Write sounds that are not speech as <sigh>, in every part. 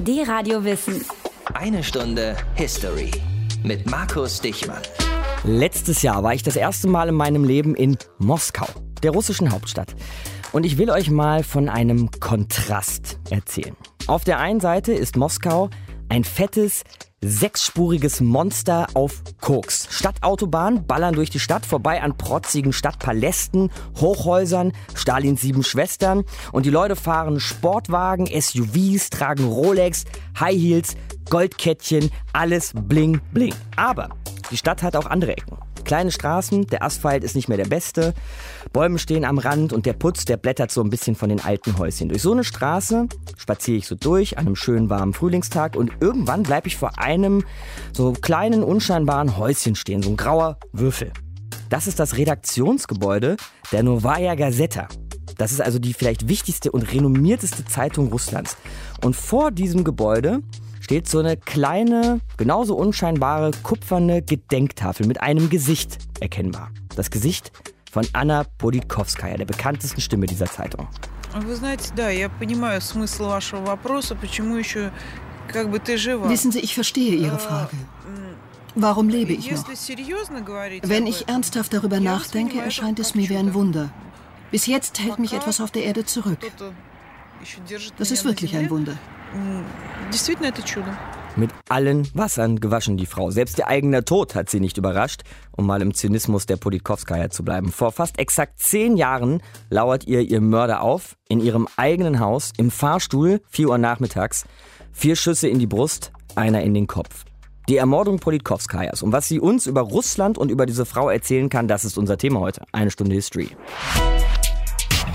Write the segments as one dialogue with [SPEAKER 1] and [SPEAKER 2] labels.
[SPEAKER 1] Die Radio Wissen.
[SPEAKER 2] Eine Stunde History mit Markus Dichmann.
[SPEAKER 3] Letztes Jahr war ich das erste Mal in meinem Leben in Moskau, der russischen Hauptstadt. Und ich will euch mal von einem Kontrast erzählen. Auf der einen Seite ist Moskau ein fettes, sechsspuriges Monster auf Koks. Stadtautobahn ballern durch die Stadt vorbei an protzigen Stadtpalästen, Hochhäusern, Stalins sieben Schwestern und die Leute fahren Sportwagen, SUVs, tragen Rolex, High Heels, Goldkettchen, alles bling bling. Aber die Stadt hat auch andere Ecken. Kleine Straßen, der Asphalt ist nicht mehr der beste, Bäume stehen am Rand und der Putz, der blättert so ein bisschen von den alten Häuschen. Durch so eine Straße spaziere ich so durch an einem schönen warmen Frühlingstag und irgendwann bleibe ich vor einem so kleinen unscheinbaren Häuschen stehen, so ein grauer Würfel. Das ist das Redaktionsgebäude der Novaya Gazeta. Das ist also die vielleicht wichtigste und renommierteste Zeitung Russlands. Und vor diesem Gebäude steht so eine kleine, genauso unscheinbare, kupferne Gedenktafel mit einem Gesicht erkennbar. Das Gesicht von Anna Politkovskaya, der bekanntesten Stimme dieser Zeitung.
[SPEAKER 4] Wissen Sie, ich verstehe Ihre Frage. Warum lebe ich noch? Wenn ich ernsthaft darüber nachdenke, erscheint es mir wie ein Wunder. Bis jetzt hält mich etwas auf der Erde zurück. Das ist wirklich ein Wunder.
[SPEAKER 3] Mit allen Wassern gewaschen die Frau. Selbst ihr eigener Tod hat sie nicht überrascht, um mal im Zynismus der Politkowskaja zu bleiben. Vor fast exakt zehn Jahren lauert ihr ihr Mörder auf, in ihrem eigenen Haus, im Fahrstuhl, 4 Uhr nachmittags. Vier Schüsse in die Brust, einer in den Kopf. Die Ermordung Politkowskajas. Und was sie uns über Russland und über diese Frau erzählen kann, das ist unser Thema heute. Eine Stunde History.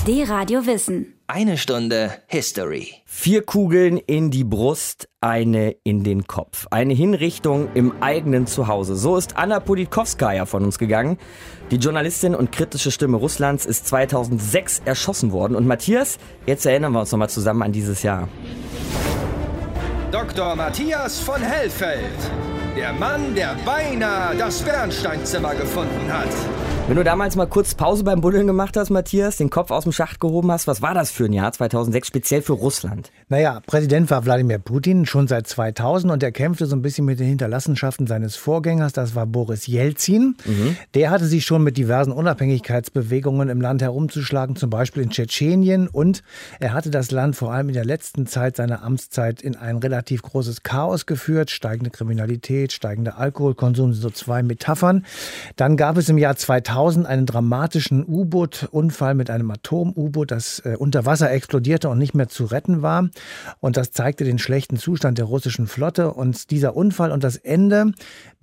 [SPEAKER 1] Die Radio Wissen.
[SPEAKER 2] Eine Stunde History.
[SPEAKER 3] Vier Kugeln in die Brust, eine in den Kopf. Eine Hinrichtung im eigenen Zuhause. So ist Anna Politkovskaya von uns gegangen. Die Journalistin und kritische Stimme Russlands ist 2006 erschossen worden. Und Matthias, jetzt erinnern wir uns nochmal zusammen an dieses Jahr.
[SPEAKER 5] Dr. Matthias von Hellfeld. Der Mann, der beinahe das Bernsteinzimmer gefunden hat.
[SPEAKER 3] Wenn du damals mal kurz Pause beim Buddeln gemacht hast, Matthias, den Kopf aus dem Schacht gehoben hast, was war das für ein Jahr 2006, speziell für Russland?
[SPEAKER 6] Naja, Präsident war Wladimir Putin schon seit 2000 und er kämpfte so ein bisschen mit den Hinterlassenschaften seines Vorgängers, das war Boris Jelzin. Mhm. Der hatte sich schon mit diversen Unabhängigkeitsbewegungen im Land herumzuschlagen, zum Beispiel in Tschetschenien und er hatte das Land vor allem in der letzten Zeit seiner Amtszeit in ein relativ großes Chaos geführt, steigende Kriminalität, steigender Alkoholkonsum, so zwei Metaphern. Dann gab es im Jahr 2000 2000 einen dramatischen U-Boot-Unfall mit einem Atom-U-Boot, das äh, unter Wasser explodierte und nicht mehr zu retten war. Und das zeigte den schlechten Zustand der russischen Flotte. Und dieser Unfall und das Ende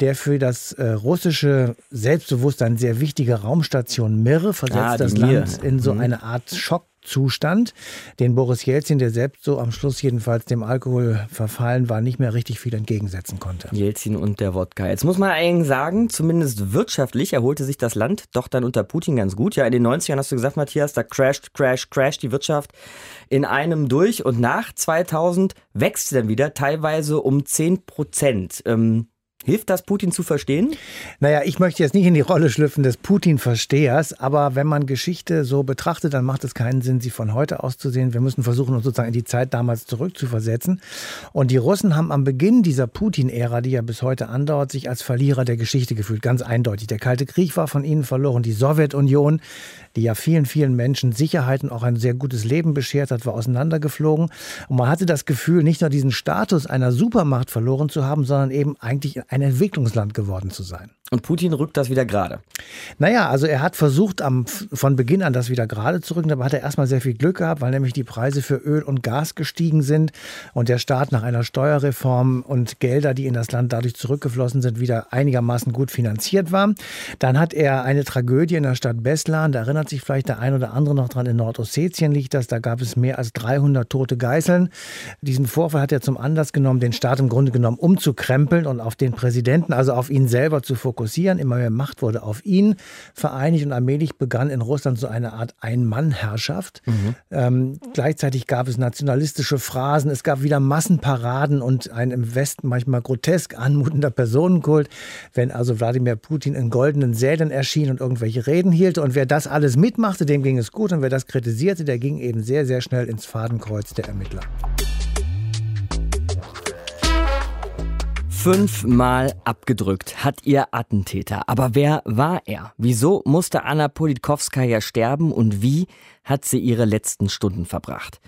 [SPEAKER 6] der für das äh, russische Selbstbewusstsein sehr wichtige Raumstation Mir versetzt ah, das Mir. Land in so mhm. eine Art Schock Zustand, den Boris Jelzin, der selbst so am Schluss jedenfalls dem Alkohol verfallen war, nicht mehr richtig viel entgegensetzen konnte.
[SPEAKER 3] Jelzin und der Wodka. Jetzt muss man eigentlich sagen, zumindest wirtschaftlich erholte sich das Land doch dann unter Putin ganz gut. Ja, in den 90ern hast du gesagt, Matthias, da crasht, crash, crash die Wirtschaft in einem durch und nach 2000 wächst sie dann wieder teilweise um 10 Prozent. Ähm, Hilft das Putin zu verstehen?
[SPEAKER 6] Naja, ich möchte jetzt nicht in die Rolle schlüpfen des Putin-Verstehers, aber wenn man Geschichte so betrachtet, dann macht es keinen Sinn, sie von heute aus zu sehen. Wir müssen versuchen, uns sozusagen in die Zeit damals zurückzuversetzen. Und die Russen haben am Beginn dieser Putin-Ära, die ja bis heute andauert, sich als Verlierer der Geschichte gefühlt. Ganz eindeutig. Der Kalte Krieg war von ihnen verloren. Die Sowjetunion, die ja vielen, vielen Menschen Sicherheit und auch ein sehr gutes Leben beschert hat, war auseinandergeflogen. Und man hatte das Gefühl, nicht nur diesen Status einer Supermacht verloren zu haben, sondern eben eigentlich ein Entwicklungsland geworden zu sein.
[SPEAKER 3] Und Putin rückt das wieder gerade.
[SPEAKER 6] Naja, also er hat versucht, am, von Beginn an das wieder gerade zu rücken. Dabei hat er erstmal sehr viel Glück gehabt, weil nämlich die Preise für Öl und Gas gestiegen sind und der Staat nach einer Steuerreform und Gelder, die in das Land dadurch zurückgeflossen sind, wieder einigermaßen gut finanziert war. Dann hat er eine Tragödie in der Stadt Beslan, da erinnert sich vielleicht der ein oder andere noch dran, in Nordossetien liegt das, da gab es mehr als 300 tote Geiseln. Diesen Vorfall hat er zum Anlass genommen, den Staat im Grunde genommen umzukrempeln und auf den Präsidenten, also auf ihn selber zu fokussieren fokussieren. Immer mehr Macht wurde auf ihn vereinigt und allmählich begann in Russland so eine Art Ein-Mann-Herrschaft. Mhm. Ähm, gleichzeitig gab es nationalistische Phrasen, es gab wieder Massenparaden und ein im Westen manchmal grotesk anmutender Personenkult, wenn also Wladimir Putin in goldenen Sälen erschien und irgendwelche Reden hielt. Und wer das alles mitmachte, dem ging es gut und wer das kritisierte, der ging eben sehr, sehr schnell ins Fadenkreuz der Ermittler.
[SPEAKER 3] Fünfmal abgedrückt hat ihr Attentäter. Aber wer war er? Wieso musste Anna Politkowskaja sterben und wie hat sie ihre letzten Stunden verbracht?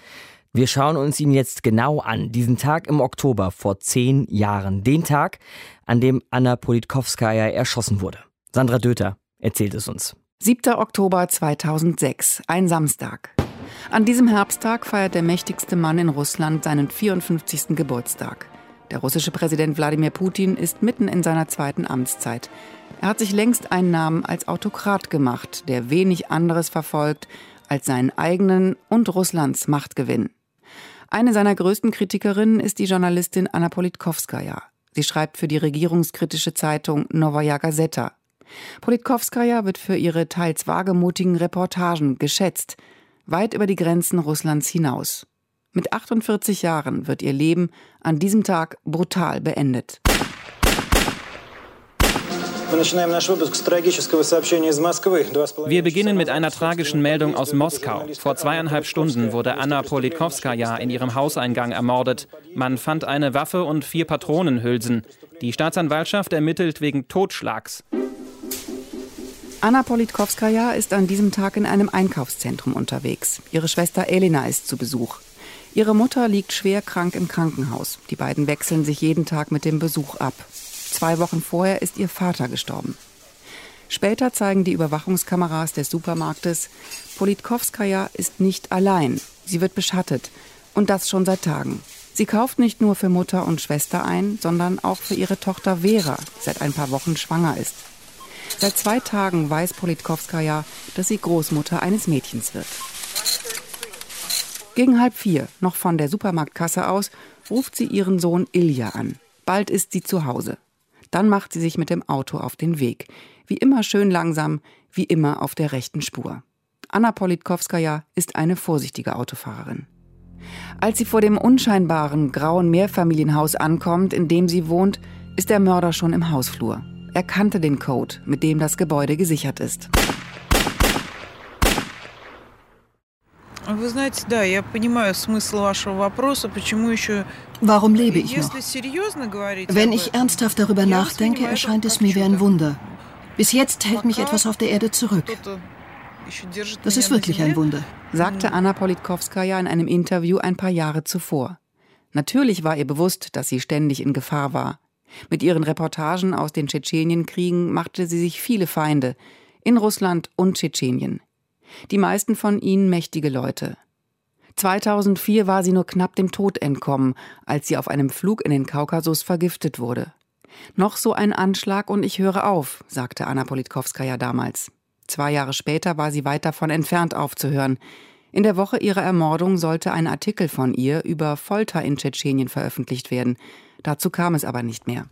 [SPEAKER 3] Wir schauen uns ihn jetzt genau an. Diesen Tag im Oktober vor zehn Jahren. Den Tag, an dem Anna Politkowskaja erschossen wurde. Sandra Döter erzählt es uns.
[SPEAKER 7] 7. Oktober 2006, ein Samstag. An diesem Herbsttag feiert der mächtigste Mann in Russland seinen 54. Geburtstag. Der russische Präsident Wladimir Putin ist mitten in seiner zweiten Amtszeit. Er hat sich längst einen Namen als Autokrat gemacht, der wenig anderes verfolgt als seinen eigenen und Russlands Machtgewinn. Eine seiner größten Kritikerinnen ist die Journalistin Anna Politkovskaya. Sie schreibt für die regierungskritische Zeitung Novaya Gazeta. Politkovskaya wird für ihre teils wagemutigen Reportagen geschätzt, weit über die Grenzen Russlands hinaus. Mit 48 Jahren wird ihr Leben an diesem Tag brutal beendet.
[SPEAKER 8] Wir beginnen mit einer tragischen Meldung aus Moskau. Vor zweieinhalb Stunden wurde Anna Politkovskaya in ihrem Hauseingang ermordet. Man fand eine Waffe und vier Patronenhülsen. Die Staatsanwaltschaft ermittelt wegen Totschlags.
[SPEAKER 7] Anna Politkovskaya ist an diesem Tag in einem Einkaufszentrum unterwegs. Ihre Schwester Elena ist zu Besuch. Ihre Mutter liegt schwer krank im Krankenhaus. Die beiden wechseln sich jeden Tag mit dem Besuch ab. Zwei Wochen vorher ist ihr Vater gestorben. Später zeigen die Überwachungskameras des Supermarktes, Politkovskaya ist nicht allein. Sie wird beschattet. Und das schon seit Tagen. Sie kauft nicht nur für Mutter und Schwester ein, sondern auch für ihre Tochter Vera, die seit ein paar Wochen schwanger ist. Seit zwei Tagen weiß Politkovskaya, dass sie Großmutter eines Mädchens wird. Gegen halb vier, noch von der Supermarktkasse aus, ruft sie ihren Sohn Ilja an. Bald ist sie zu Hause. Dann macht sie sich mit dem Auto auf den Weg. Wie immer schön langsam, wie immer auf der rechten Spur. Anna Politkovskaya ist eine vorsichtige Autofahrerin. Als sie vor dem unscheinbaren grauen Mehrfamilienhaus ankommt, in dem sie wohnt, ist der Mörder schon im Hausflur. Er kannte den Code, mit dem das Gebäude gesichert ist.
[SPEAKER 4] Warum lebe ich noch? Wenn ich ernsthaft darüber nachdenke, erscheint es mir wie ein Wunder. Bis jetzt hält mich etwas auf der Erde zurück. Das ist wirklich ein Wunder,
[SPEAKER 7] sagte Anna Politkovskaya in einem Interview ein paar Jahre zuvor. Natürlich war ihr bewusst, dass sie ständig in Gefahr war. Mit ihren Reportagen aus den Tschetschenienkriegen machte sie sich viele Feinde in Russland und Tschetschenien die meisten von ihnen mächtige Leute. 2004 war sie nur knapp dem Tod entkommen, als sie auf einem Flug in den Kaukasus vergiftet wurde. Noch so ein Anschlag und ich höre auf, sagte Anna Politkovskaya damals. Zwei Jahre später war sie weit davon entfernt aufzuhören. In der Woche ihrer Ermordung sollte ein Artikel von ihr über Folter in Tschetschenien veröffentlicht werden. Dazu kam es aber nicht mehr.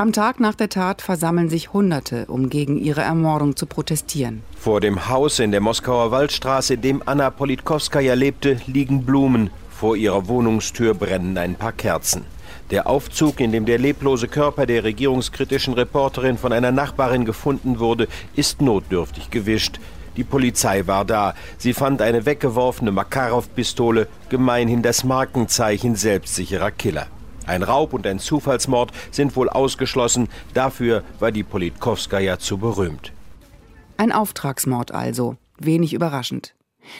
[SPEAKER 7] Am Tag nach der Tat versammeln sich Hunderte, um gegen ihre Ermordung zu protestieren.
[SPEAKER 9] Vor dem Haus in der Moskauer Waldstraße, in dem Anna Politkowskaja lebte, liegen Blumen. Vor ihrer Wohnungstür brennen ein paar Kerzen. Der Aufzug, in dem der leblose Körper der regierungskritischen Reporterin von einer Nachbarin gefunden wurde, ist notdürftig gewischt. Die Polizei war da. Sie fand eine weggeworfene Makarov-Pistole, gemeinhin das Markenzeichen selbstsicherer Killer. Ein Raub und ein Zufallsmord sind wohl ausgeschlossen. Dafür war die Politkowskaja zu berühmt.
[SPEAKER 7] Ein Auftragsmord also. Wenig überraschend.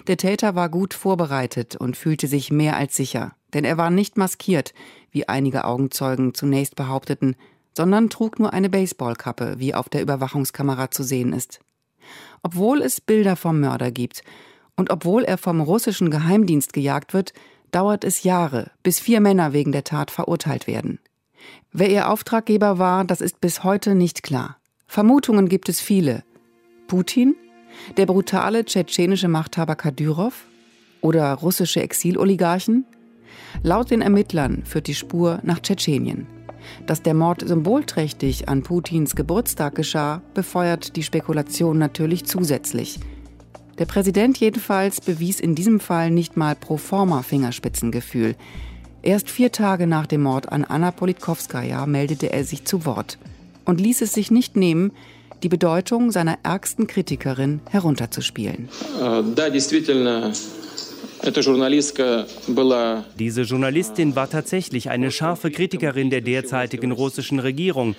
[SPEAKER 7] Der Täter war gut vorbereitet und fühlte sich mehr als sicher. Denn er war nicht maskiert, wie einige Augenzeugen zunächst behaupteten, sondern trug nur eine Baseballkappe, wie auf der Überwachungskamera zu sehen ist. Obwohl es Bilder vom Mörder gibt und obwohl er vom russischen Geheimdienst gejagt wird, dauert es Jahre, bis vier Männer wegen der Tat verurteilt werden. Wer ihr Auftraggeber war, das ist bis heute nicht klar. Vermutungen gibt es viele. Putin? Der brutale tschetschenische Machthaber Kadyrov? Oder russische Exiloligarchen? Laut den Ermittlern führt die Spur nach Tschetschenien. Dass der Mord symbolträchtig an Putins Geburtstag geschah, befeuert die Spekulation natürlich zusätzlich. Der Präsident jedenfalls bewies in diesem Fall nicht mal pro forma Fingerspitzengefühl. Erst vier Tage nach dem Mord an Anna Politkovskaya meldete er sich zu Wort und ließ es sich nicht nehmen, die Bedeutung seiner ärgsten Kritikerin herunterzuspielen.
[SPEAKER 10] Diese Journalistin war tatsächlich eine scharfe Kritikerin der derzeitigen russischen Regierung.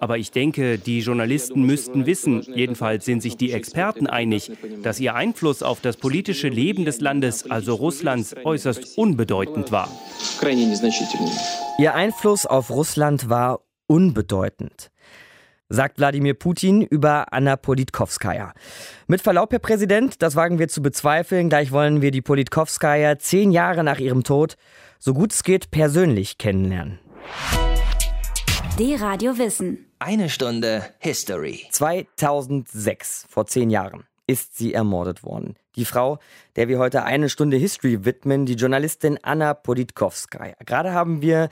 [SPEAKER 10] Aber ich denke, die Journalisten müssten wissen, jedenfalls sind sich die Experten einig, dass ihr Einfluss auf das politische Leben des Landes, also Russlands, äußerst unbedeutend war.
[SPEAKER 3] Ihr Einfluss auf Russland war unbedeutend sagt Wladimir Putin über Anna Politkovskaya. Mit Verlaub, Herr Präsident, das wagen wir zu bezweifeln. Gleich wollen wir die Politkovskaya zehn Jahre nach ihrem Tod, so gut es geht, persönlich kennenlernen.
[SPEAKER 1] Die Radio Wissen.
[SPEAKER 2] Eine Stunde History.
[SPEAKER 3] 2006, vor zehn Jahren, ist sie ermordet worden. Die Frau, der wir heute eine Stunde History widmen, die Journalistin Anna Politkovskaya. Gerade haben wir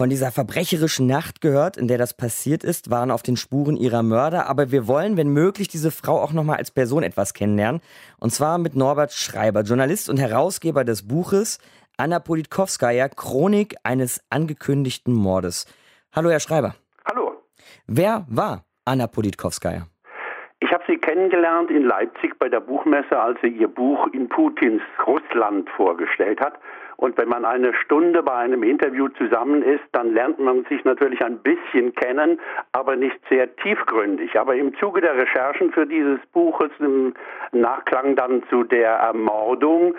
[SPEAKER 3] von dieser verbrecherischen Nacht gehört, in der das passiert ist, waren auf den Spuren ihrer Mörder. Aber wir wollen, wenn möglich, diese Frau auch nochmal als Person etwas kennenlernen. Und zwar mit Norbert Schreiber, Journalist und Herausgeber des Buches Anna Politkovskaya, Chronik eines angekündigten Mordes. Hallo, Herr Schreiber.
[SPEAKER 11] Hallo.
[SPEAKER 3] Wer war Anna Politkovskaya?
[SPEAKER 11] Ich habe sie kennengelernt in Leipzig bei der Buchmesse, als sie ihr Buch in Putins Russland vorgestellt hat. Und wenn man eine Stunde bei einem Interview zusammen ist, dann lernt man sich natürlich ein bisschen kennen, aber nicht sehr tiefgründig. Aber im Zuge der Recherchen für dieses Buches, im Nachklang dann zu der Ermordung,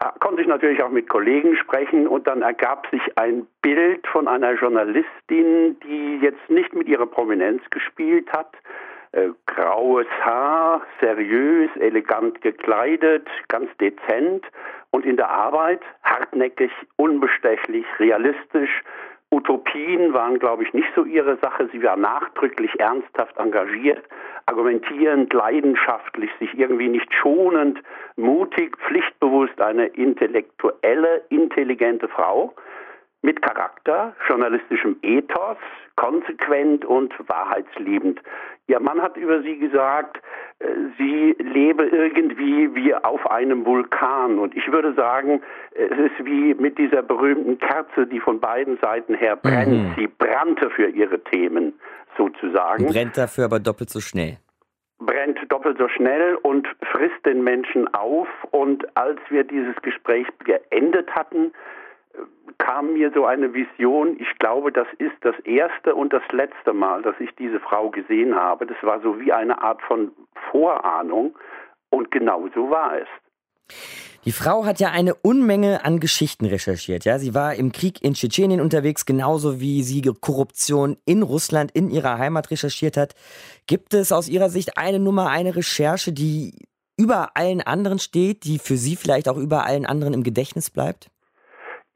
[SPEAKER 11] äh, konnte ich natürlich auch mit Kollegen sprechen und dann ergab sich ein Bild von einer Journalistin, die jetzt nicht mit ihrer Prominenz gespielt hat, äh, graues Haar, seriös, elegant gekleidet, ganz dezent und in der Arbeit hartnäckig, unbestechlich, realistisch. Utopien waren, glaube ich, nicht so ihre Sache. Sie war nachdrücklich ernsthaft engagiert, argumentierend, leidenschaftlich, sich irgendwie nicht schonend, mutig, pflichtbewusst, eine intellektuelle, intelligente Frau mit Charakter, journalistischem Ethos, konsequent und wahrheitsliebend. Ihr Mann hat über sie gesagt, äh, sie lebe irgendwie wie auf einem Vulkan. Und ich würde sagen, es ist wie mit dieser berühmten Kerze, die von beiden Seiten her brennt. Mhm. Sie brannte für ihre Themen sozusagen.
[SPEAKER 3] brennt dafür aber doppelt so schnell
[SPEAKER 11] brennt doppelt so schnell und frisst den Menschen auf. Und als wir dieses Gespräch geendet hatten, kam mir so eine Vision, ich glaube, das ist das erste und das letzte Mal, dass ich diese Frau gesehen habe. Das war so wie eine Art von Vorahnung und genau so war es.
[SPEAKER 3] Die Frau hat ja eine Unmenge an Geschichten recherchiert. Ja, sie war im Krieg in Tschetschenien unterwegs, genauso wie sie Korruption in Russland, in ihrer Heimat recherchiert hat. Gibt es aus Ihrer Sicht eine Nummer, eine Recherche, die über allen anderen steht, die für Sie vielleicht auch über allen anderen im Gedächtnis bleibt?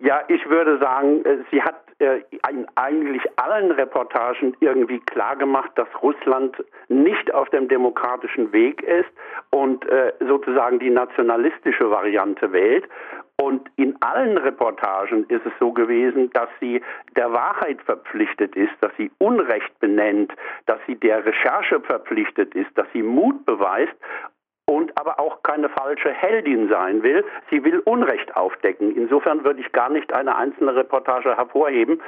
[SPEAKER 11] Ja, ich würde sagen, äh, sie hat äh, in eigentlich allen Reportagen irgendwie klargemacht, dass Russland nicht auf dem demokratischen Weg ist und äh, sozusagen die nationalistische Variante wählt. Und in allen Reportagen ist es so gewesen, dass sie der Wahrheit verpflichtet ist, dass sie Unrecht benennt, dass sie der Recherche verpflichtet ist, dass sie Mut beweist und aber auch keine falsche Heldin sein will. Sie will Unrecht aufdecken. Insofern würde ich gar nicht eine einzelne Reportage hervorheben.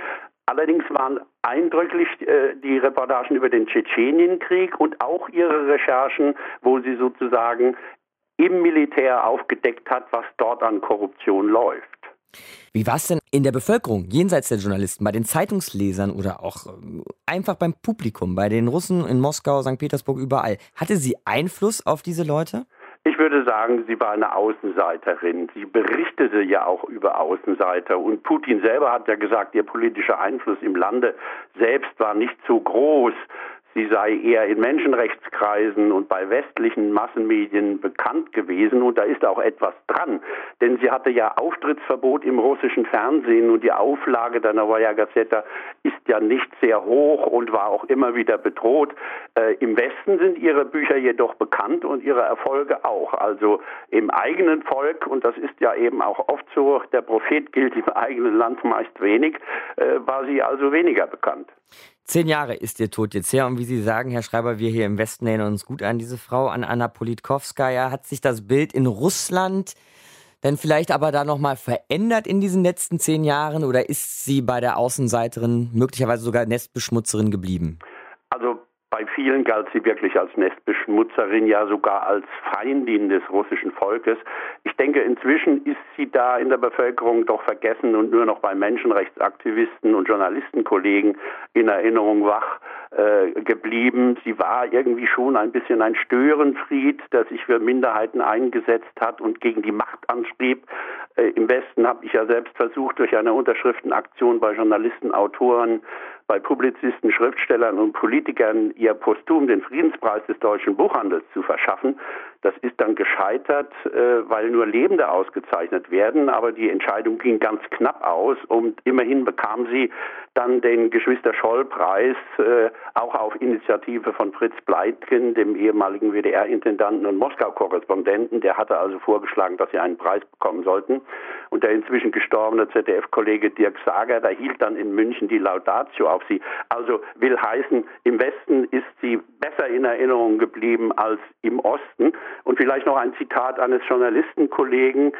[SPEAKER 11] Allerdings waren eindrücklich äh, die Reportagen über den Tschetschenienkrieg und auch ihre Recherchen, wo sie sozusagen im Militär aufgedeckt hat, was dort an Korruption läuft.
[SPEAKER 3] Wie war es denn in der Bevölkerung, jenseits der Journalisten, bei den Zeitungslesern oder auch ähm, einfach beim Publikum, bei den Russen in Moskau, St. Petersburg, überall? Hatte sie Einfluss auf diese Leute?
[SPEAKER 11] Ich würde sagen, sie war eine Außenseiterin. Sie berichtete ja auch über Außenseiter. Und Putin selber hat ja gesagt, ihr politischer Einfluss im Lande selbst war nicht so groß sie sei eher in Menschenrechtskreisen und bei westlichen Massenmedien bekannt gewesen und da ist auch etwas dran, denn sie hatte ja Auftrittsverbot im russischen Fernsehen und die Auflage der Novaya Gazeta ist ja nicht sehr hoch und war auch immer wieder bedroht. Äh, Im Westen sind ihre Bücher jedoch bekannt und ihre Erfolge auch. Also im eigenen Volk, und das ist ja eben auch oft so, der Prophet gilt im eigenen Land meist wenig, äh, war sie also weniger bekannt.
[SPEAKER 3] Zehn Jahre ist ihr Tod jetzt her und wie Sie sagen, Herr Schreiber, wir hier im Westen erinnern uns gut an diese Frau, an Anna Politkovskaya. Hat sich das Bild in Russland denn vielleicht aber da nochmal verändert in diesen letzten zehn Jahren oder ist sie bei der Außenseiterin möglicherweise sogar Nestbeschmutzerin geblieben?
[SPEAKER 11] Also Bei vielen galt sie wirklich als Nestbeschmutzerin, ja sogar als Feindin des russischen Volkes. Ich denke, inzwischen ist sie da in der Bevölkerung doch vergessen und nur noch bei Menschenrechtsaktivisten und Journalistenkollegen in Erinnerung wach äh, geblieben. Sie war irgendwie schon ein bisschen ein Störenfried, der sich für Minderheiten eingesetzt hat und gegen die Macht anschrieb. Äh, Im Westen habe ich ja selbst versucht, durch eine Unterschriftenaktion bei Journalisten, Autoren, bei Publizisten, Schriftstellern und Politikern ihr posthum den Friedenspreis des deutschen Buchhandels zu verschaffen. Das ist dann gescheitert, äh, weil nur Lebende ausgezeichnet werden, aber die Entscheidung ging ganz knapp aus und immerhin bekam sie dann den Geschwister-Scholl-Preis, äh, auch auf Initiative von Fritz Bleitgen, dem ehemaligen WDR-Intendanten und Moskau-Korrespondenten. Der hatte also vorgeschlagen, dass sie einen Preis bekommen sollten. Und der inzwischen gestorbene ZDF-Kollege Dirk Sager, der hielt dann in München die Laudatio auf sie. Also will heißen, im Westen ist sie besser in Erinnerung geblieben als im Osten. Und vielleicht noch ein Zitat eines Journalistenkollegen,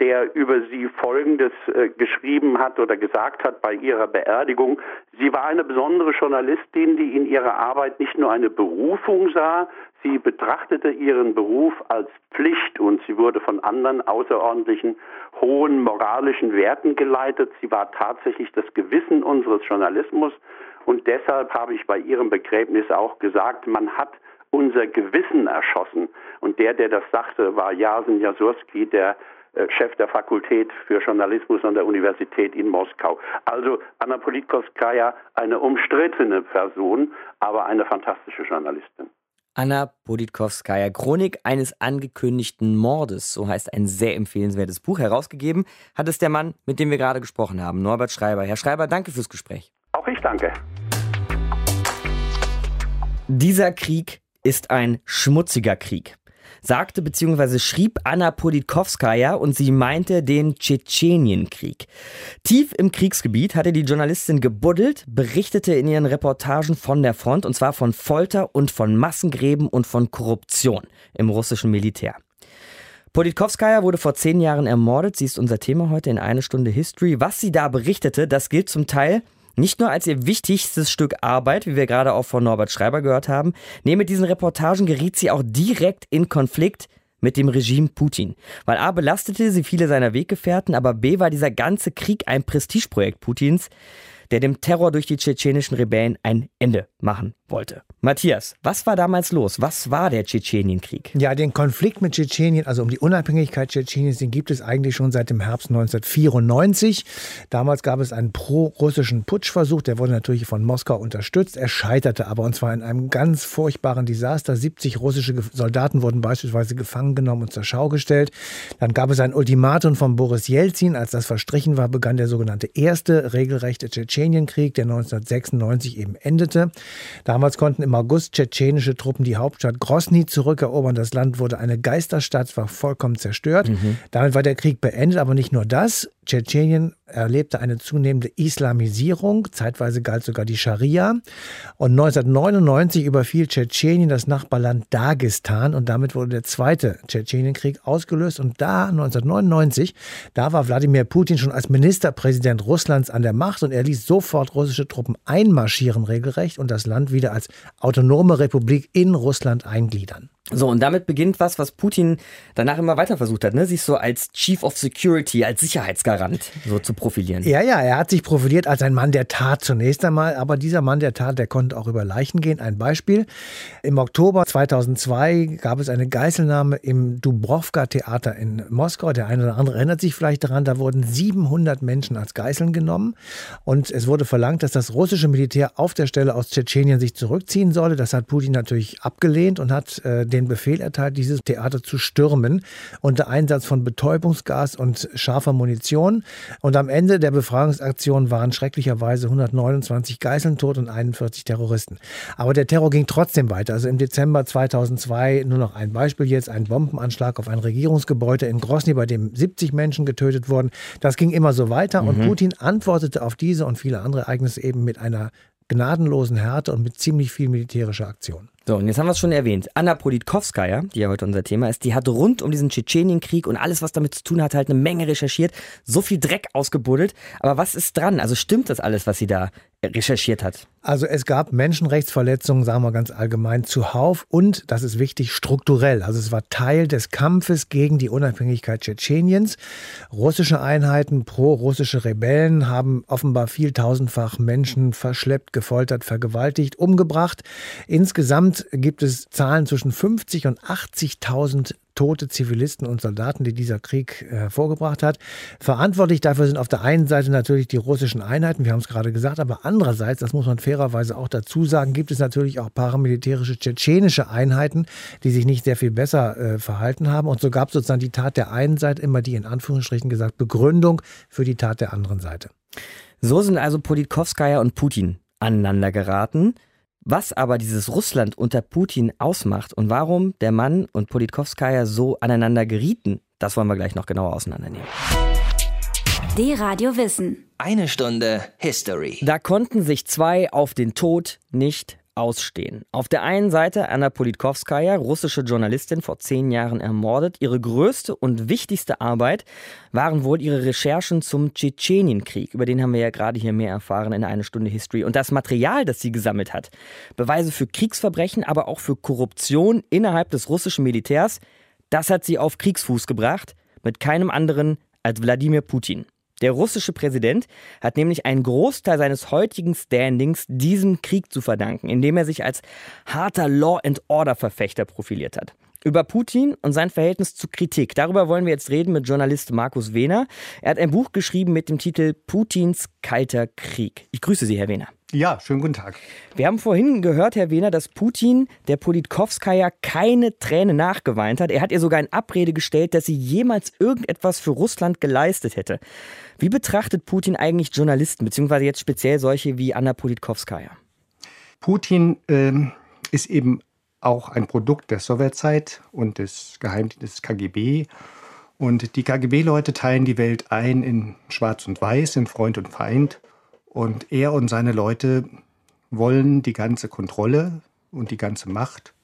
[SPEAKER 11] der über sie Folgendes äh, geschrieben hat oder gesagt hat bei ihrer Beerdigung. Sie war eine besondere Journalistin, die in ihrer Arbeit nicht nur eine Berufung sah, sie betrachtete ihren Beruf als Pflicht und sie wurde von anderen außerordentlichen hohen moralischen Werten geleitet. Sie war tatsächlich das Gewissen unseres Journalismus und deshalb habe ich bei ihrem Begräbnis auch gesagt, man hat unser Gewissen erschossen. Und der, der das sagte, war Jasen Jasurski, der äh, Chef der Fakultät für Journalismus an der Universität in Moskau. Also Anna Politkovskaya, eine umstrittene Person, aber eine fantastische Journalistin.
[SPEAKER 3] Anna Politkovskaya, Chronik eines angekündigten Mordes, so heißt ein sehr empfehlenswertes Buch. Herausgegeben hat es der Mann, mit dem wir gerade gesprochen haben, Norbert Schreiber. Herr Schreiber, danke fürs Gespräch.
[SPEAKER 11] Auch ich danke.
[SPEAKER 3] Dieser Krieg ist ein schmutziger Krieg sagte bzw. schrieb Anna Politkovskaya und sie meinte den Tschetschenienkrieg. Tief im Kriegsgebiet hatte die Journalistin gebuddelt, berichtete in ihren Reportagen von der Front und zwar von Folter und von Massengräben und von Korruption im russischen Militär. Politkovskaya wurde vor zehn Jahren ermordet. Sie ist unser Thema heute in eine Stunde History. Was sie da berichtete, das gilt zum Teil nicht nur als ihr wichtigstes Stück Arbeit, wie wir gerade auch von Norbert Schreiber gehört haben, nee, mit diesen Reportagen geriet sie auch direkt in Konflikt mit dem Regime Putin. Weil A belastete sie viele seiner Weggefährten, aber B war dieser ganze Krieg ein Prestigeprojekt Putins, der dem Terror durch die tschetschenischen Rebellen ein Ende machen wollte. Matthias, was war damals los? Was war der Tschetschenienkrieg?
[SPEAKER 6] Ja, den Konflikt mit Tschetschenien, also um die Unabhängigkeit Tschetscheniens, den gibt es eigentlich schon seit dem Herbst 1994. Damals gab es einen pro-russischen Putschversuch, der wurde natürlich von Moskau unterstützt. Er scheiterte aber und zwar in einem ganz furchtbaren Desaster. 70 russische Soldaten wurden beispielsweise gefangen genommen und zur Schau gestellt. Dann gab es ein Ultimatum von Boris Jelzin. Als das verstrichen war, begann der sogenannte erste regelrechte Tschetschenienkrieg, der 1996 eben endete. Damals konnten im August tschetschenische Truppen die Hauptstadt Grosny zurückerobern. Das Land wurde eine Geisterstadt, war vollkommen zerstört. Mhm. Damit war der Krieg beendet, aber nicht nur das. Tschetschenien erlebte eine zunehmende Islamisierung, zeitweise galt sogar die Scharia. Und 1999 überfiel Tschetschenien das Nachbarland Dagestan und damit wurde der zweite Tschetschenienkrieg ausgelöst. Und da, 1999, da war Wladimir Putin schon als Ministerpräsident Russlands an der Macht und er ließ sofort russische Truppen einmarschieren regelrecht und das Land wieder als autonome Republik in Russland eingliedern.
[SPEAKER 3] So, und damit beginnt was, was Putin danach immer weiter versucht hat, ne? sich so als Chief of Security, als Sicherheitsgarant so zu profilieren.
[SPEAKER 6] Ja, ja, er hat sich profiliert als ein Mann der Tat zunächst einmal, aber dieser Mann der Tat, der konnte auch über Leichen gehen. Ein Beispiel. Im Oktober 2002 gab es eine Geiselnahme im Dubrovka-Theater in Moskau. Der eine oder andere erinnert sich vielleicht daran, da wurden 700 Menschen als Geiseln genommen und es wurde verlangt, dass das russische Militär auf der Stelle aus Tschetschenien sich zurückziehen solle. Das hat Putin natürlich abgelehnt und hat äh, den Befehl erteilt, dieses Theater zu stürmen unter Einsatz von Betäubungsgas und scharfer Munition. Und am Ende der Befragungsaktion waren schrecklicherweise 129 Geiseln tot und 41 Terroristen. Aber der Terror ging trotzdem weiter. Also im Dezember 2002, nur noch ein Beispiel jetzt, ein Bombenanschlag auf ein Regierungsgebäude in Grosny, bei dem 70 Menschen getötet wurden. Das ging immer so weiter mhm. und Putin antwortete auf diese und viele andere Ereignisse eben mit einer gnadenlosen Härte und mit ziemlich viel militärischer Aktion.
[SPEAKER 3] So, und jetzt haben wir es schon erwähnt. Anna Politkovskaya, die ja heute unser Thema ist, die hat rund um diesen Tschetschenienkrieg und alles, was damit zu tun hat, halt eine Menge recherchiert, so viel Dreck ausgebuddelt. Aber was ist dran? Also stimmt das alles, was sie da recherchiert hat?
[SPEAKER 6] Also es gab Menschenrechtsverletzungen, sagen wir ganz allgemein, zuhauf und, das ist wichtig, strukturell. Also es war Teil des Kampfes gegen die Unabhängigkeit Tschetscheniens. Russische Einheiten, pro-russische Rebellen haben offenbar vieltausendfach Menschen verschleppt, gefoltert, vergewaltigt, umgebracht. Insgesamt gibt es Zahlen zwischen 50 und 80.000 tote Zivilisten und Soldaten, die dieser Krieg hervorgebracht hat. Verantwortlich dafür sind auf der einen Seite natürlich die russischen Einheiten, wir haben es gerade gesagt, aber andererseits, das muss man fairerweise auch dazu sagen, gibt es natürlich auch paramilitärische tschetschenische Einheiten, die sich nicht sehr viel besser äh, verhalten haben. Und so gab es sozusagen die Tat der einen Seite immer die in Anführungsstrichen gesagt Begründung für die Tat der anderen Seite.
[SPEAKER 3] So sind also Politkovskaya und Putin aneinander geraten. Was aber dieses Russland unter Putin ausmacht und warum der Mann und Politkovskaya so aneinander gerieten, das wollen wir gleich noch genauer auseinandernehmen.
[SPEAKER 1] D-Radio Wissen.
[SPEAKER 2] Eine Stunde History.
[SPEAKER 3] Da konnten sich zwei auf den Tod nicht ausstehen. Auf der einen Seite Anna Politkovskaya, russische Journalistin, vor zehn Jahren ermordet. Ihre größte und wichtigste Arbeit waren wohl ihre Recherchen zum Tschetschenienkrieg. Über den haben wir ja gerade hier mehr erfahren in einer Stunde History. Und das Material, das sie gesammelt hat, Beweise für Kriegsverbrechen, aber auch für Korruption innerhalb des russischen Militärs, das hat sie auf Kriegsfuß gebracht mit keinem anderen als Wladimir Putin. Der russische Präsident hat nämlich einen Großteil seines heutigen Standings diesem Krieg zu verdanken, indem er sich als harter Law-and-Order-Verfechter profiliert hat. Über Putin und sein Verhältnis zu Kritik. Darüber wollen wir jetzt reden mit Journalist Markus Wehner. Er hat ein Buch geschrieben mit dem Titel Putins kalter Krieg. Ich grüße Sie, Herr Wehner.
[SPEAKER 12] Ja, schönen guten Tag.
[SPEAKER 3] Wir haben vorhin gehört, Herr Wehner, dass Putin der Politkovskaya keine Träne nachgeweint hat. Er hat ihr sogar in Abrede gestellt, dass sie jemals irgendetwas für Russland geleistet hätte. Wie betrachtet Putin eigentlich Journalisten, beziehungsweise jetzt speziell solche wie Anna Politkovskaya?
[SPEAKER 12] Putin äh, ist eben auch ein Produkt der Sowjetzeit und des Geheimdienstes KGB. Und die KGB-Leute teilen die Welt ein in Schwarz und Weiß, in Freund und Feind. Und er und seine Leute wollen die ganze Kontrolle und die ganze Macht.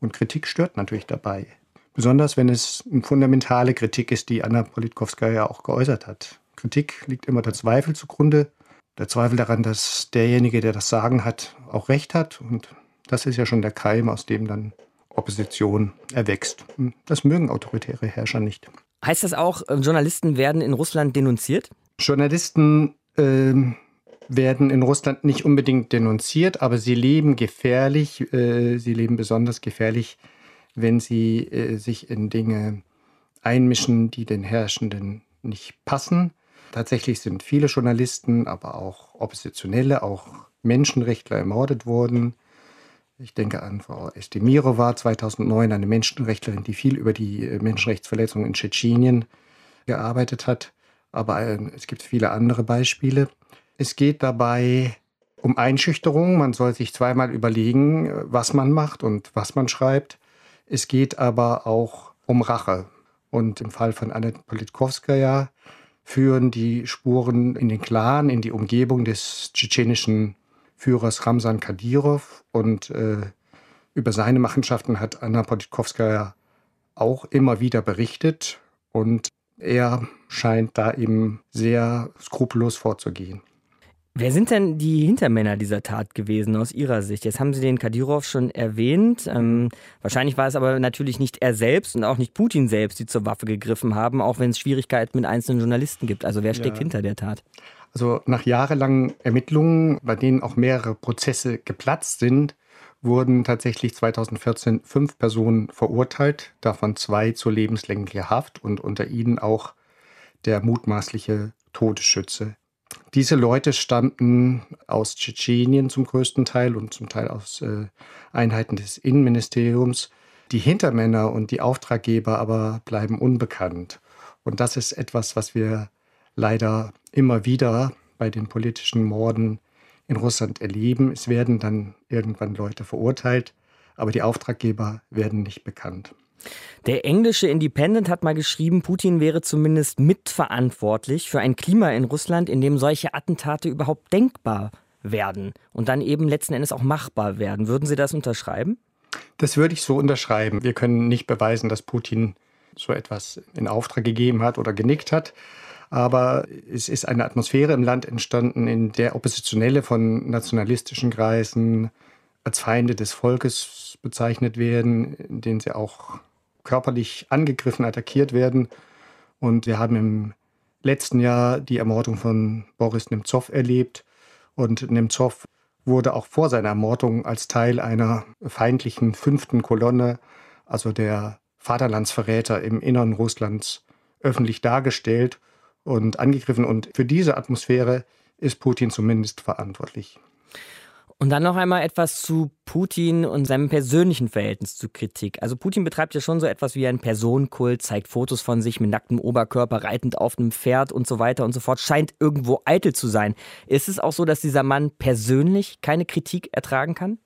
[SPEAKER 12] Und Kritik stört natürlich dabei. Besonders wenn es eine fundamentale Kritik ist, die Anna Politkovskaya auch geäußert hat. Kritik liegt immer der Zweifel zugrunde. Der Zweifel daran, dass derjenige, der das Sagen hat, auch Recht hat. Und das ist ja schon der Keim, aus dem dann Opposition erwächst. Das mögen autoritäre Herrscher nicht.
[SPEAKER 3] Heißt das auch, äh, Journalisten werden in Russland denunziert?
[SPEAKER 12] Journalisten äh, werden in Russland nicht unbedingt denunziert, aber sie leben gefährlich. Äh, sie leben besonders gefährlich, wenn sie äh, sich in Dinge einmischen, die den Herrschenden nicht passen. Tatsächlich sind viele Journalisten, aber auch Oppositionelle, auch Menschenrechtler ermordet worden. Ich denke an Frau Estemirova 2009, eine Menschenrechtlerin, die viel über die äh, Menschenrechtsverletzungen in Tschetschenien gearbeitet hat. Aber äh, es gibt viele andere Beispiele. Es geht dabei um Einschüchterung. Man soll sich zweimal überlegen, was man macht und was man schreibt. Es geht aber auch um Rache. Und im Fall von Anna Politkovskaya führen die Spuren in den Clan, in die Umgebung des tschetschenischen Führers Ramsan Kadyrov. Und äh, über seine Machenschaften hat Anna Politkovskaya auch immer wieder berichtet. Und er scheint da eben sehr skrupellos vorzugehen.
[SPEAKER 3] Wer sind denn die Hintermänner dieser Tat gewesen aus Ihrer Sicht? Jetzt haben Sie den Kadyrov schon erwähnt. Ähm, wahrscheinlich war es aber natürlich nicht er selbst und auch nicht Putin selbst, die zur Waffe gegriffen haben, auch wenn es Schwierigkeiten mit einzelnen Journalisten gibt. Also wer steckt ja. hinter der Tat?
[SPEAKER 12] Also nach jahrelangen Ermittlungen, bei denen auch mehrere Prozesse geplatzt sind, wurden tatsächlich 2014 fünf Personen verurteilt, davon zwei zur lebenslänglicher Haft und unter ihnen auch der mutmaßliche Todesschütze. Diese Leute stammten aus Tschetschenien zum größten Teil und zum Teil aus äh, Einheiten des Innenministeriums. Die Hintermänner und die Auftraggeber aber bleiben unbekannt. Und das ist etwas, was wir leider immer wieder bei den politischen Morden in Russland erleben. Es werden dann irgendwann Leute verurteilt, aber die Auftraggeber werden nicht bekannt.
[SPEAKER 3] Der englische Independent hat mal geschrieben, Putin wäre zumindest mitverantwortlich für ein Klima in Russland, in dem solche Attentate überhaupt denkbar werden und dann eben letzten Endes auch machbar werden. Würden Sie das unterschreiben?
[SPEAKER 12] Das würde ich so unterschreiben. Wir können nicht beweisen, dass Putin so etwas in Auftrag gegeben hat oder genickt hat. Aber es ist eine Atmosphäre im Land entstanden, in der Oppositionelle von nationalistischen Kreisen als Feinde des Volkes bezeichnet werden, in denen sie auch körperlich angegriffen, attackiert werden. Und wir haben im letzten Jahr die Ermordung von Boris Nemtsov erlebt. Und Nemtsov wurde auch vor seiner Ermordung als Teil einer feindlichen fünften Kolonne, also der Vaterlandsverräter im Innern Russlands, öffentlich dargestellt und angegriffen. Und für diese Atmosphäre ist Putin zumindest verantwortlich.
[SPEAKER 3] Und dann noch einmal etwas zu Putin und seinem persönlichen Verhältnis zu Kritik. Also Putin betreibt ja schon so etwas wie einen Personenkult, zeigt Fotos von sich mit nacktem Oberkörper, reitend auf einem Pferd und so weiter und so fort, scheint irgendwo eitel zu sein. Ist es auch so, dass dieser Mann persönlich keine Kritik ertragen kann?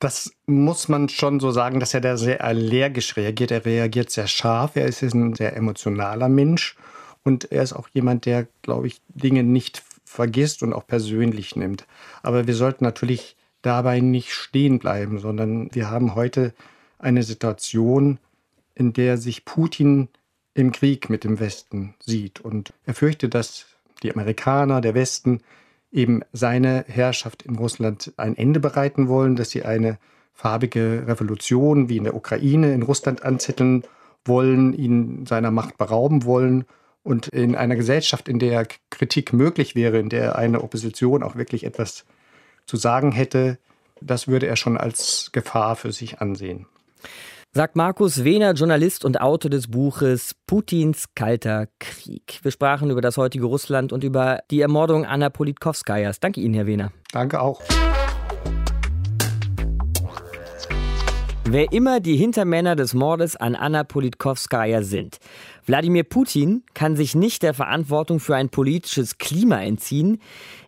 [SPEAKER 12] Das muss man schon so sagen, dass er da sehr allergisch reagiert. Er reagiert sehr scharf, er ist ein sehr emotionaler Mensch und er ist auch jemand, der, glaube ich, Dinge nicht vergisst und auch persönlich nimmt. Aber wir sollten natürlich dabei nicht stehen bleiben, sondern wir haben heute eine Situation, in der sich Putin im Krieg mit dem Westen sieht. Und er fürchtet, dass die Amerikaner, der Westen, eben seine Herrschaft in Russland ein Ende bereiten wollen, dass sie eine farbige Revolution wie in der Ukraine in Russland anzetteln wollen, ihn seiner Macht berauben wollen und in einer Gesellschaft, in der Kritik möglich wäre, in der eine Opposition auch wirklich etwas zu sagen hätte, das würde er schon als Gefahr für sich ansehen.
[SPEAKER 3] Sagt Markus Wehner, Journalist und Autor des Buches Putins Kalter Krieg. Wir sprachen über das heutige Russland und über die Ermordung Anna Politkovskajas. Danke Ihnen, Herr Wehner.
[SPEAKER 12] Danke auch.
[SPEAKER 3] Wer immer die Hintermänner des Mordes an Anna Politkovskaya sind. Wladimir Putin kann sich nicht der Verantwortung für ein politisches Klima entziehen,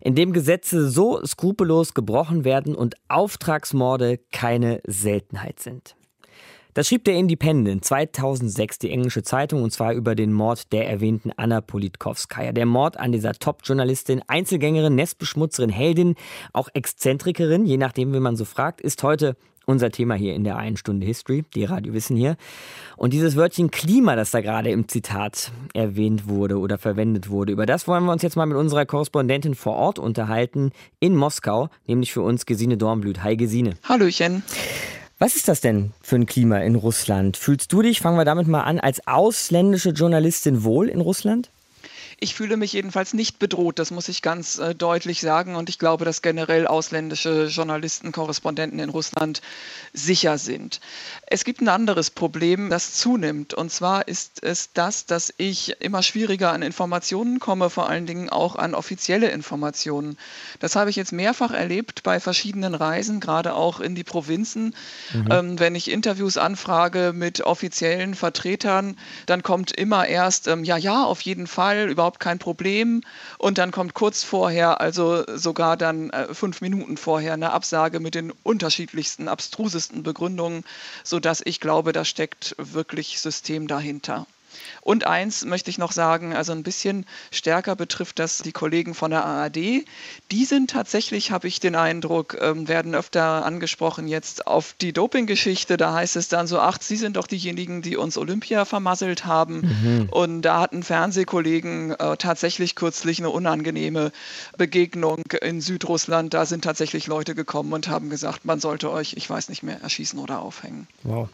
[SPEAKER 3] in dem Gesetze so skrupellos gebrochen werden und Auftragsmorde keine Seltenheit sind. Das schrieb der Independent 2006, die englische Zeitung, und zwar über den Mord der erwähnten Anna Politkovskaya. Der Mord an dieser Top-Journalistin, Einzelgängerin, Nestbeschmutzerin, Heldin, auch Exzentrikerin, je nachdem, wie man so fragt, ist heute unser Thema hier in der einen Stunde History, die Radio Wissen hier. Und dieses Wörtchen Klima, das da gerade im Zitat erwähnt wurde oder verwendet wurde, über das wollen wir uns jetzt mal mit unserer Korrespondentin vor Ort unterhalten in Moskau, nämlich für uns Gesine Dornblüt. Hi Gesine.
[SPEAKER 13] Hallöchen.
[SPEAKER 3] Was ist das denn für ein Klima in Russland? Fühlst du dich, fangen wir damit mal an, als ausländische Journalistin wohl in Russland?
[SPEAKER 13] Ich fühle mich jedenfalls nicht bedroht, das muss ich ganz äh, deutlich sagen. Und ich glaube, dass generell ausländische Journalisten, Korrespondenten in Russland sicher sind. Es gibt ein anderes Problem, das zunimmt. Und zwar ist es das, dass ich immer schwieriger an Informationen komme, vor allen Dingen auch an offizielle Informationen. Das habe ich jetzt mehrfach erlebt bei verschiedenen Reisen, gerade auch in die Provinzen. Mhm. Ähm, wenn ich Interviews anfrage mit offiziellen Vertretern, dann kommt immer erst, ähm, ja, ja, auf jeden Fall, über überhaupt kein Problem. Und dann kommt kurz vorher, also sogar dann äh, fünf Minuten vorher, eine Absage mit den unterschiedlichsten, abstrusesten Begründungen, sodass ich glaube, da steckt wirklich System dahinter. Und eins möchte ich noch sagen, also ein bisschen stärker betrifft das die Kollegen von der ARD. Die sind tatsächlich, habe ich den Eindruck, ähm, werden öfter angesprochen jetzt auf die Doping-Geschichte. Da heißt es dann so, ach, Sie sind doch diejenigen, die uns Olympia vermasselt haben. Mhm. Und da hatten Fernsehkollegen äh, tatsächlich kürzlich eine unangenehme Begegnung in Südrussland. Da sind tatsächlich Leute gekommen und haben gesagt, man sollte euch, ich weiß nicht mehr, erschießen oder aufhängen.
[SPEAKER 3] Wow.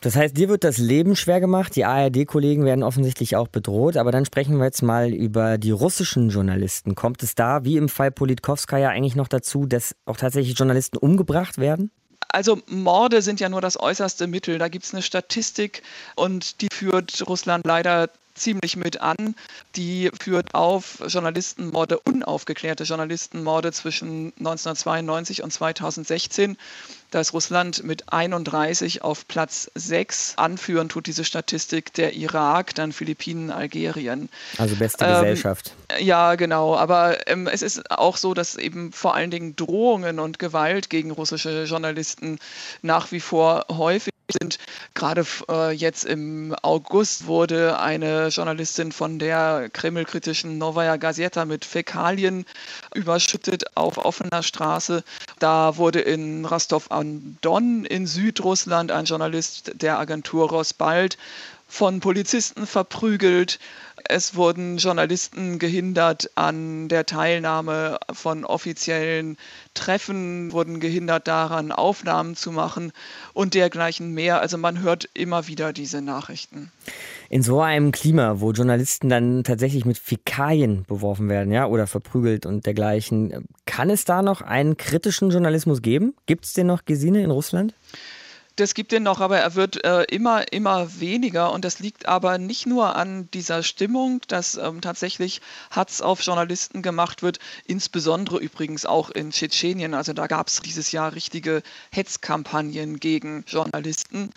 [SPEAKER 3] Das heißt, dir wird das Leben schwer gemacht. Die ARD-Kollegen werden offensichtlich auch bedroht. Aber dann sprechen wir jetzt mal über die russischen Journalisten. Kommt es da, wie im Fall Politkowskaja, eigentlich noch dazu, dass auch tatsächlich Journalisten umgebracht werden?
[SPEAKER 13] Also Morde sind ja nur das äußerste Mittel. Da gibt es eine Statistik und die führt Russland leider ziemlich mit an. Die führt auf Journalistenmorde, unaufgeklärte Journalistenmorde zwischen 1992 und 2016. Da ist Russland mit 31 auf Platz 6. Anführen tut diese Statistik der Irak, dann Philippinen, Algerien.
[SPEAKER 3] Also beste ähm, Gesellschaft.
[SPEAKER 13] Ja, genau. Aber ähm, es ist auch so, dass eben vor allen Dingen Drohungen und Gewalt gegen russische Journalisten nach wie vor häufig sind. Gerade äh, jetzt im August wurde eine Journalistin von der kremlkritischen Novaya Gazeta mit Fäkalien überschüttet auf offener Straße. Da wurde in Rostov-on-Don in Südrussland ein Journalist der Agentur Rosbald von Polizisten verprügelt. Es wurden Journalisten gehindert an der Teilnahme von offiziellen Treffen, wurden gehindert daran, Aufnahmen zu machen und dergleichen mehr. Also man hört immer wieder diese Nachrichten.
[SPEAKER 3] In so einem Klima, wo Journalisten dann tatsächlich mit Fäkalien beworfen werden, ja, oder verprügelt und dergleichen, kann es da noch einen kritischen Journalismus geben? Gibt es den noch, Gesine, in Russland?
[SPEAKER 13] Das gibt den noch, aber er wird äh, immer, immer weniger. Und das liegt aber nicht nur an dieser Stimmung, dass ähm, tatsächlich Hatz auf Journalisten gemacht wird, insbesondere übrigens auch in Tschetschenien. Also da gab es dieses Jahr richtige Hetzkampagnen gegen Journalisten.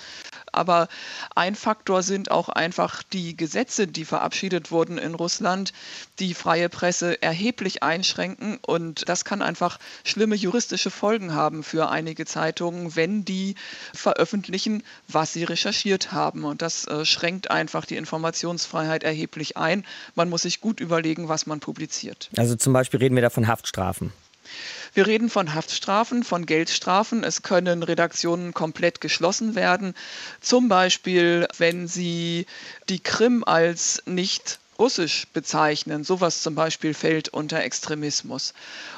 [SPEAKER 13] Aber ein Faktor sind auch einfach die Gesetze, die verabschiedet wurden in Russland, die freie Presse erheblich einschränken. Und das kann einfach schlimme juristische Folgen haben für einige Zeitungen, wenn die veröffentlichen, was sie recherchiert haben. Und das äh, schränkt einfach die Informationsfreiheit erheblich ein. Man muss sich gut überlegen, was man publiziert.
[SPEAKER 3] Also zum Beispiel reden wir da von Haftstrafen.
[SPEAKER 13] Wir reden von Haftstrafen, von Geldstrafen. Es können Redaktionen komplett geschlossen werden. Zum Beispiel, wenn sie die Krim als nicht russisch bezeichnen. Sowas zum Beispiel fällt unter Extremismus.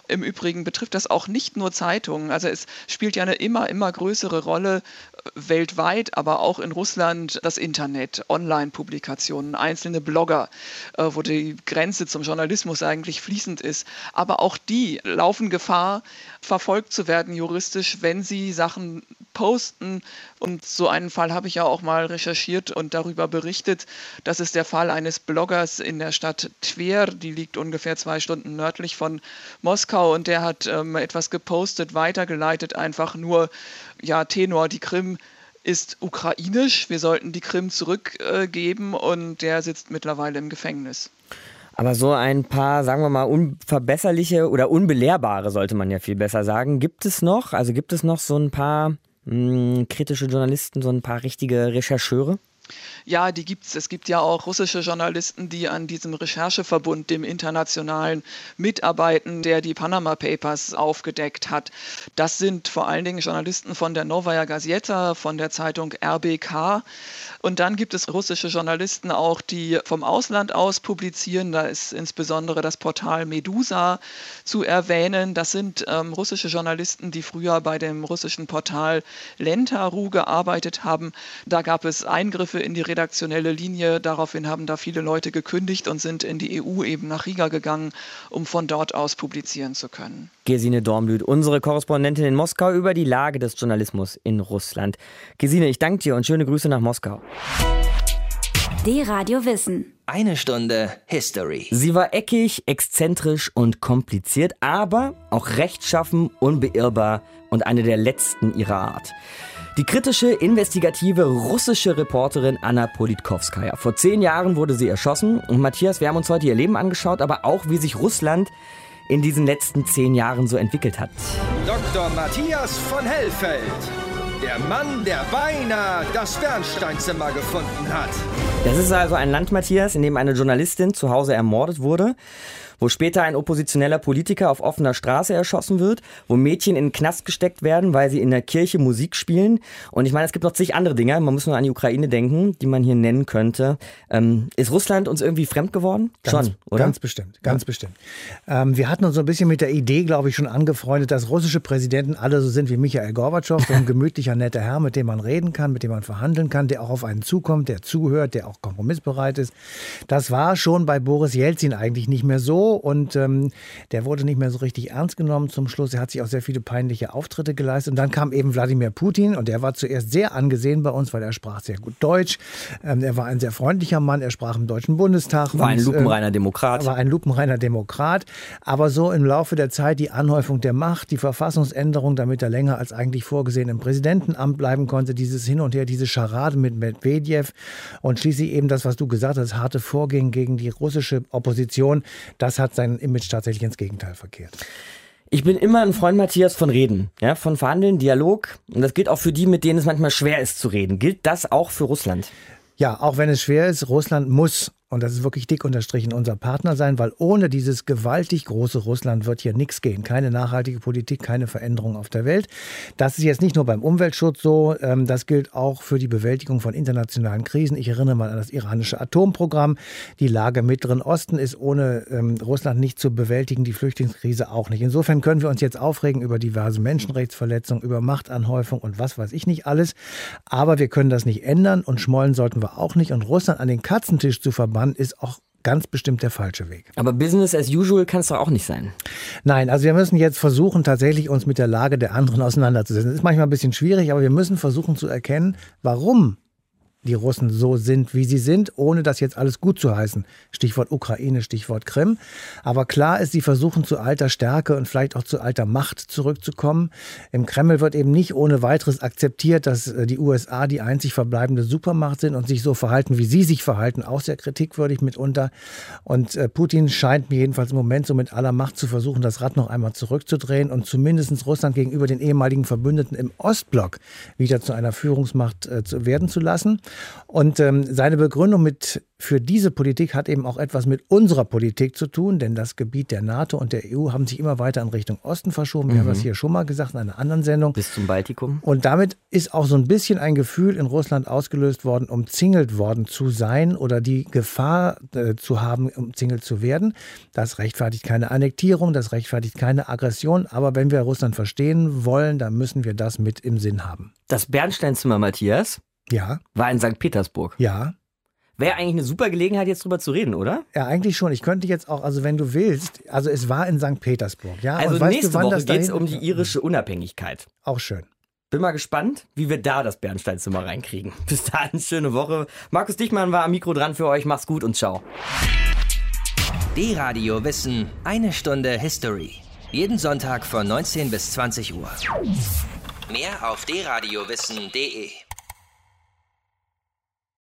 [SPEAKER 13] Im Übrigen betrifft das auch nicht nur Zeitungen. Also es spielt ja eine immer, immer größere Rolle äh, weltweit, aber auch in Russland das Internet, Online-Publikationen, einzelne Blogger, äh, wo die Grenze zum Journalismus eigentlich fließend ist. Aber auch die laufen Gefahr, verfolgt zu werden juristisch, wenn sie Sachen posten. Und so einen Fall habe ich ja auch mal recherchiert und darüber berichtet. Das ist der Fall eines Bloggers in der Stadt Twer, die liegt ungefähr zwei Stunden nördlich von Moskau und der hat ähm, etwas gepostet, weitergeleitet, einfach nur, ja, Tenor, die Krim ist ukrainisch, wir sollten die Krim zurückgeben äh, und der sitzt mittlerweile im Gefängnis.
[SPEAKER 3] Aber so ein paar, sagen wir mal, unverbesserliche oder unbelehrbare, sollte man ja viel besser sagen, gibt es noch? Also gibt es noch so ein paar mh, hm, kritische Journalisten, so ein paar richtige Rechercheure?
[SPEAKER 13] Ja, die gibt es. Es gibt ja auch russische Journalisten, die an diesem Rechercheverbund, dem internationalen, mitarbeiten, der die Panama Papers aufgedeckt hat. Das sind vor allen Dingen Journalisten von der Novaya Gazeta, von der Zeitung RBK. Und dann gibt es russische Journalisten auch, die vom Ausland aus publizieren. Da ist insbesondere das Portal Medusa zu erwähnen. Das sind ähm, russische Journalisten, die früher bei dem russischen Portal Lentaru gearbeitet haben. Da gab es Eingriffe in die redaktionelle Linie. Daraufhin haben da viele Leute gekündigt und sind in die EU eben nach Riga gegangen, um von dort aus publizieren zu können.
[SPEAKER 3] Gesine Dornblüt, unsere Korrespondentin in Moskau über die Lage des Journalismus in Russland. Gesine, ich danke dir und schöne Grüße nach Moskau.
[SPEAKER 1] D-Radio Wissen.
[SPEAKER 2] Eine Stunde History.
[SPEAKER 3] Sie war eckig, exzentrisch und kompliziert, aber auch rechtschaffen, unbeirrbar und eine der letzten ihrer Art. Die kritische, investigative russische Reporterin Anna Politkovskaya. Vor zehn Jahren wurde sie erschossen. Und Matthias, wir haben uns heute ihr Leben angeschaut, aber auch, wie sich Russland in diesen letzten zehn Jahren so entwickelt hat.
[SPEAKER 5] Dr. Matthias von Hellfeld. Der Mann, der beinahe das Bernsteinzimmer gefunden hat.
[SPEAKER 3] Das ist also ein Land, Matthias, in dem eine Journalistin zu Hause ermordet wurde wo später ein oppositioneller Politiker auf offener Straße erschossen wird, wo Mädchen in den Knast gesteckt werden, weil sie in der Kirche Musik spielen. Und ich meine, es gibt noch zig andere Dinge. Man muss nur an die Ukraine denken, die man hier nennen könnte. Ähm, ist Russland uns irgendwie fremd geworden?
[SPEAKER 6] Ganz,
[SPEAKER 3] schon, oder?
[SPEAKER 6] Ganz bestimmt, ganz ja. bestimmt. Ähm, wir hatten uns so ein bisschen mit der Idee, glaube ich, schon angefreundet, dass russische Präsidenten alle so sind wie Michael Gorbatschow, so ein gemütlicher, netter Herr, mit dem man reden kann, mit dem man verhandeln kann, der auch auf einen zukommt, der zuhört, der auch kompromissbereit ist. Das war schon bei Boris Jelzin eigentlich nicht mehr so und ähm, der wurde nicht mehr so richtig ernst genommen zum Schluss. Er hat sich auch sehr viele peinliche Auftritte geleistet. Und dann kam eben Wladimir Putin und der war zuerst sehr angesehen bei uns, weil er sprach sehr gut Deutsch. Ähm, er war ein sehr freundlicher Mann, er sprach im Deutschen Bundestag.
[SPEAKER 3] War und, ein lupenreiner Demokrat.
[SPEAKER 6] War ein lupenreiner Demokrat. Aber so im Laufe der Zeit die Anhäufung der Macht, die Verfassungsänderung, damit er länger als eigentlich vorgesehen im Präsidentenamt bleiben konnte, dieses Hin und Her, diese Scharade mit Medvedev und schließlich eben das, was du gesagt hast, harte Vorgehen gegen die russische Opposition, das hat sein Image tatsächlich ins Gegenteil verkehrt.
[SPEAKER 3] Ich bin immer ein Freund, Matthias, von Reden, ja, von Verhandeln, Dialog. Und das gilt auch für die, mit denen es manchmal schwer ist zu reden. Gilt das auch für Russland?
[SPEAKER 6] Ja, auch wenn es schwer ist, Russland muss und das ist wirklich dick unterstrichen, unser Partner sein, weil ohne dieses gewaltig große Russland wird hier nichts gehen. Keine nachhaltige Politik, keine Veränderung auf der Welt. Das ist jetzt nicht nur beim Umweltschutz so, ähm, das gilt auch für die Bewältigung von internationalen Krisen. Ich erinnere mal an das iranische Atomprogramm. Die Lage im Mittleren Osten ist ohne ähm, Russland nicht zu bewältigen, die Flüchtlingskrise auch nicht. Insofern können wir uns jetzt aufregen über diverse Menschenrechtsverletzungen, über Machtanhäufung und was weiß ich nicht alles. Aber wir können das nicht ändern und schmollen sollten wir auch nicht. Und Russland an den Katzentisch zu verbannen, Mann ist auch ganz bestimmt der falsche Weg.
[SPEAKER 3] Aber Business as usual kann es doch auch nicht sein.
[SPEAKER 6] Nein, also wir müssen jetzt versuchen, tatsächlich uns mit der Lage der anderen auseinanderzusetzen. Das ist manchmal ein bisschen schwierig, aber wir müssen versuchen zu erkennen, warum die Russen so sind, wie sie sind, ohne das jetzt alles gut zu heißen. Stichwort Ukraine, Stichwort Krim. Aber klar ist, sie versuchen zu alter Stärke und vielleicht auch zu alter Macht zurückzukommen. Im Kreml wird eben nicht ohne weiteres akzeptiert, dass äh, die USA die einzig verbleibende Supermacht sind und sich so verhalten, wie sie sich verhalten, auch sehr kritikwürdig mitunter. Und äh, Putin scheint mir jedenfalls im Moment so mit aller Macht zu versuchen, das Rad noch einmal zurückzudrehen und zumindest Russland gegenüber den ehemaligen Verbündeten im Ostblock wieder zu einer Führungsmacht äh, werden zu lassen. Und ähm, seine Begründung mit für diese Politik hat eben auch etwas mit unserer Politik zu tun, denn das Gebiet der NATO und der EU haben sich immer weiter in Richtung Osten verschoben. Wir mhm. haben das hier schon mal gesagt in einer anderen Sendung.
[SPEAKER 3] Bis zum Baltikum.
[SPEAKER 6] Und damit ist auch so ein bisschen ein Gefühl in Russland ausgelöst worden, umzingelt worden zu sein oder die Gefahr äh, zu haben, umzingelt zu werden. Das rechtfertigt keine Annektierung, das rechtfertigt keine Aggression. Aber wenn wir Russland verstehen wollen, dann müssen wir das mit im Sinn haben.
[SPEAKER 3] Das Bernsteinzimmer, Matthias,
[SPEAKER 6] ja.
[SPEAKER 3] War in St. Petersburg.
[SPEAKER 6] Ja.
[SPEAKER 3] Wäre eigentlich eine super Gelegenheit, jetzt drüber zu reden, oder?
[SPEAKER 6] Ja, eigentlich schon. Ich könnte jetzt auch, also wenn du willst, also es war in St. Petersburg, ja.
[SPEAKER 3] Also nächste du, Woche geht es um die irische Unabhängigkeit.
[SPEAKER 6] Auch schön.
[SPEAKER 3] Bin mal gespannt, wie wir da das Bernsteinzimmer reinkriegen. <laughs> Bis dahin, schöne Woche. Markus Dichmann war am Mikro dran für euch. Mach's gut und ciao.
[SPEAKER 2] D-Radio Wissen, eine Stunde History. Jeden Sonntag von 19 bis 20 Uhr. Mehr auf dradiowissen.de